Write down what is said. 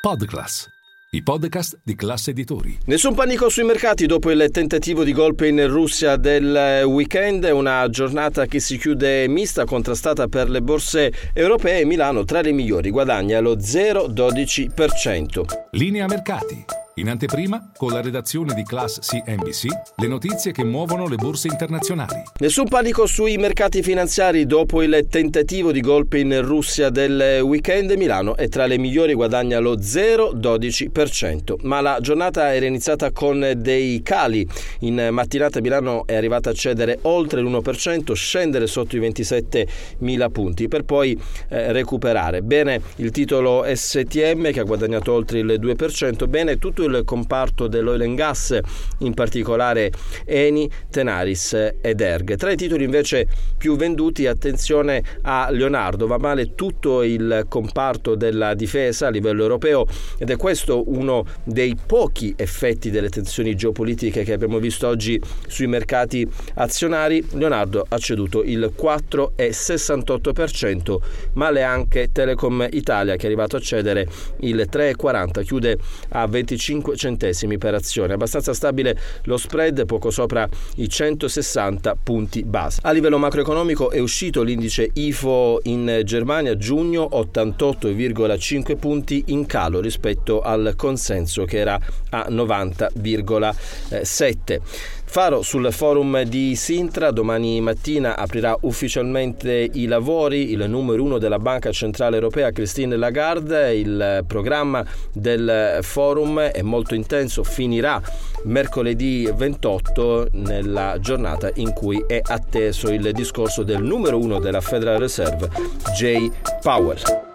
Podclass, i podcast di classe editori. Nessun panico sui mercati dopo il tentativo di golpe in Russia del weekend, una giornata che si chiude mista, contrastata per le borse europee. Milano tra le migliori guadagna lo 0,12%. Linea mercati. In anteprima, con la redazione di Class CNBC, le notizie che muovono le borse internazionali. Nessun panico sui mercati finanziari dopo il tentativo di golpe in Russia del weekend. Milano è tra le migliori, guadagna lo 0,12%. Ma la giornata era iniziata con dei cali. In mattinata Milano è arrivata a cedere oltre l'1%, scendere sotto i 27.000 punti per poi eh, recuperare. Bene il titolo STM che ha guadagnato oltre il 2%. Bene tutto il il comparto dell'oil and gas, in particolare Eni, Tenaris ed Erg. Tra i titoli invece più venduti, attenzione a Leonardo, va male tutto il comparto della difesa a livello europeo ed è questo uno dei pochi effetti delle tensioni geopolitiche che abbiamo visto oggi sui mercati azionari. Leonardo ha ceduto il 4,68%, male anche Telecom Italia che è arrivato a cedere il 3,40, chiude a 25 5 centesimi per azione. Abbastanza stabile lo spread, poco sopra i 160 punti base. A livello macroeconomico è uscito l'indice IFO in Germania, giugno 88,5 punti in calo rispetto al consenso che era a 90,7. Faro sul forum di Sintra domani mattina aprirà ufficialmente i lavori il numero uno della Banca Centrale Europea Christine Lagarde. Il programma del forum è molto intenso, finirà mercoledì 28 nella giornata in cui è atteso il discorso del numero uno della Federal Reserve, Jay Powell.